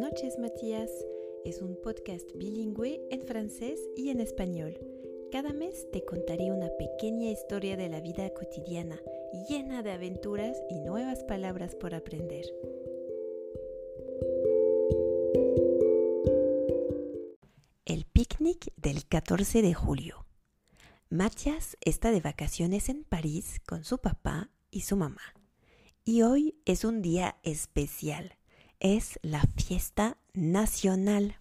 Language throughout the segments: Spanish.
noches, Matías. Es un podcast bilingüe en francés y en español. Cada mes te contaré una pequeña historia de la vida cotidiana, llena de aventuras y nuevas palabras por aprender. El picnic del 14 de julio. Matías está de vacaciones en París con su papá y su mamá. Y hoy es un día especial es la fiesta nacional.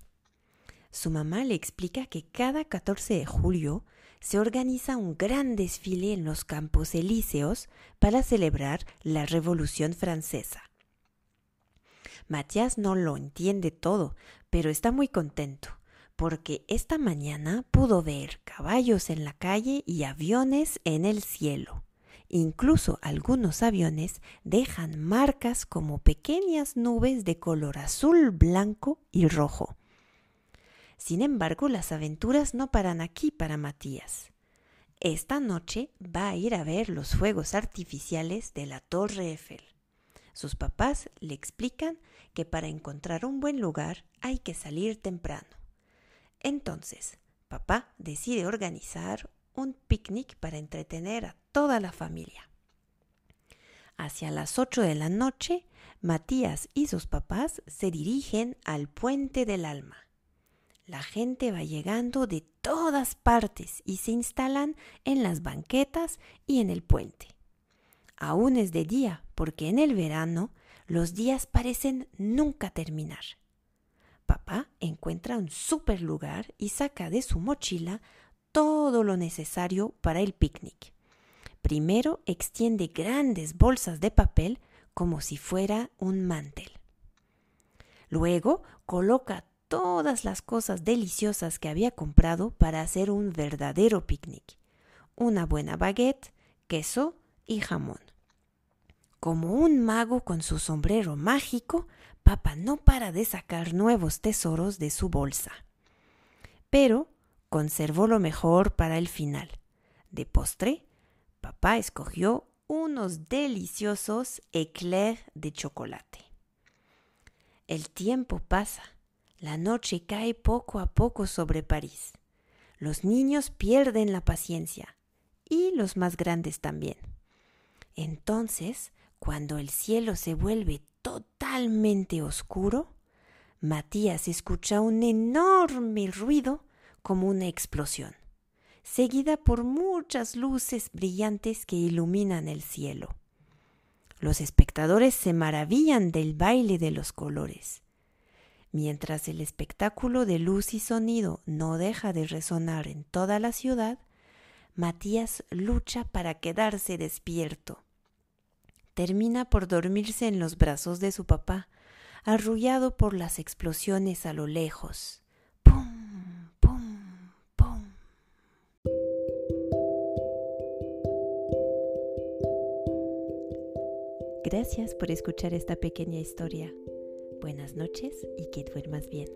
Su mamá le explica que cada 14 de julio se organiza un gran desfile en los campos elíseos para celebrar la Revolución Francesa. Matías no lo entiende todo, pero está muy contento, porque esta mañana pudo ver caballos en la calle y aviones en el cielo. Incluso algunos aviones dejan marcas como pequeñas nubes de color azul, blanco y rojo. Sin embargo, las aventuras no paran aquí para Matías. Esta noche va a ir a ver los fuegos artificiales de la Torre Eiffel. Sus papás le explican que para encontrar un buen lugar hay que salir temprano. Entonces, papá decide organizar un picnic para entretener a toda la familia. Hacia las ocho de la noche, Matías y sus papás se dirigen al puente del alma. La gente va llegando de todas partes y se instalan en las banquetas y en el puente. Aún es de día, porque en el verano los días parecen nunca terminar. Papá encuentra un super lugar y saca de su mochila todo lo necesario para el picnic. Primero extiende grandes bolsas de papel como si fuera un mantel. Luego coloca todas las cosas deliciosas que había comprado para hacer un verdadero picnic. Una buena baguette, queso y jamón. Como un mago con su sombrero mágico, Papa no para de sacar nuevos tesoros de su bolsa. Pero conservó lo mejor para el final. De postre, papá escogió unos deliciosos éclairs de chocolate. El tiempo pasa, la noche cae poco a poco sobre París. Los niños pierden la paciencia y los más grandes también. Entonces, cuando el cielo se vuelve totalmente oscuro, Matías escucha un enorme ruido como una explosión, seguida por muchas luces brillantes que iluminan el cielo. Los espectadores se maravillan del baile de los colores. Mientras el espectáculo de luz y sonido no deja de resonar en toda la ciudad, Matías lucha para quedarse despierto. Termina por dormirse en los brazos de su papá, arrullado por las explosiones a lo lejos. Gracias por escuchar esta pequeña historia. Buenas noches y que duermas bien.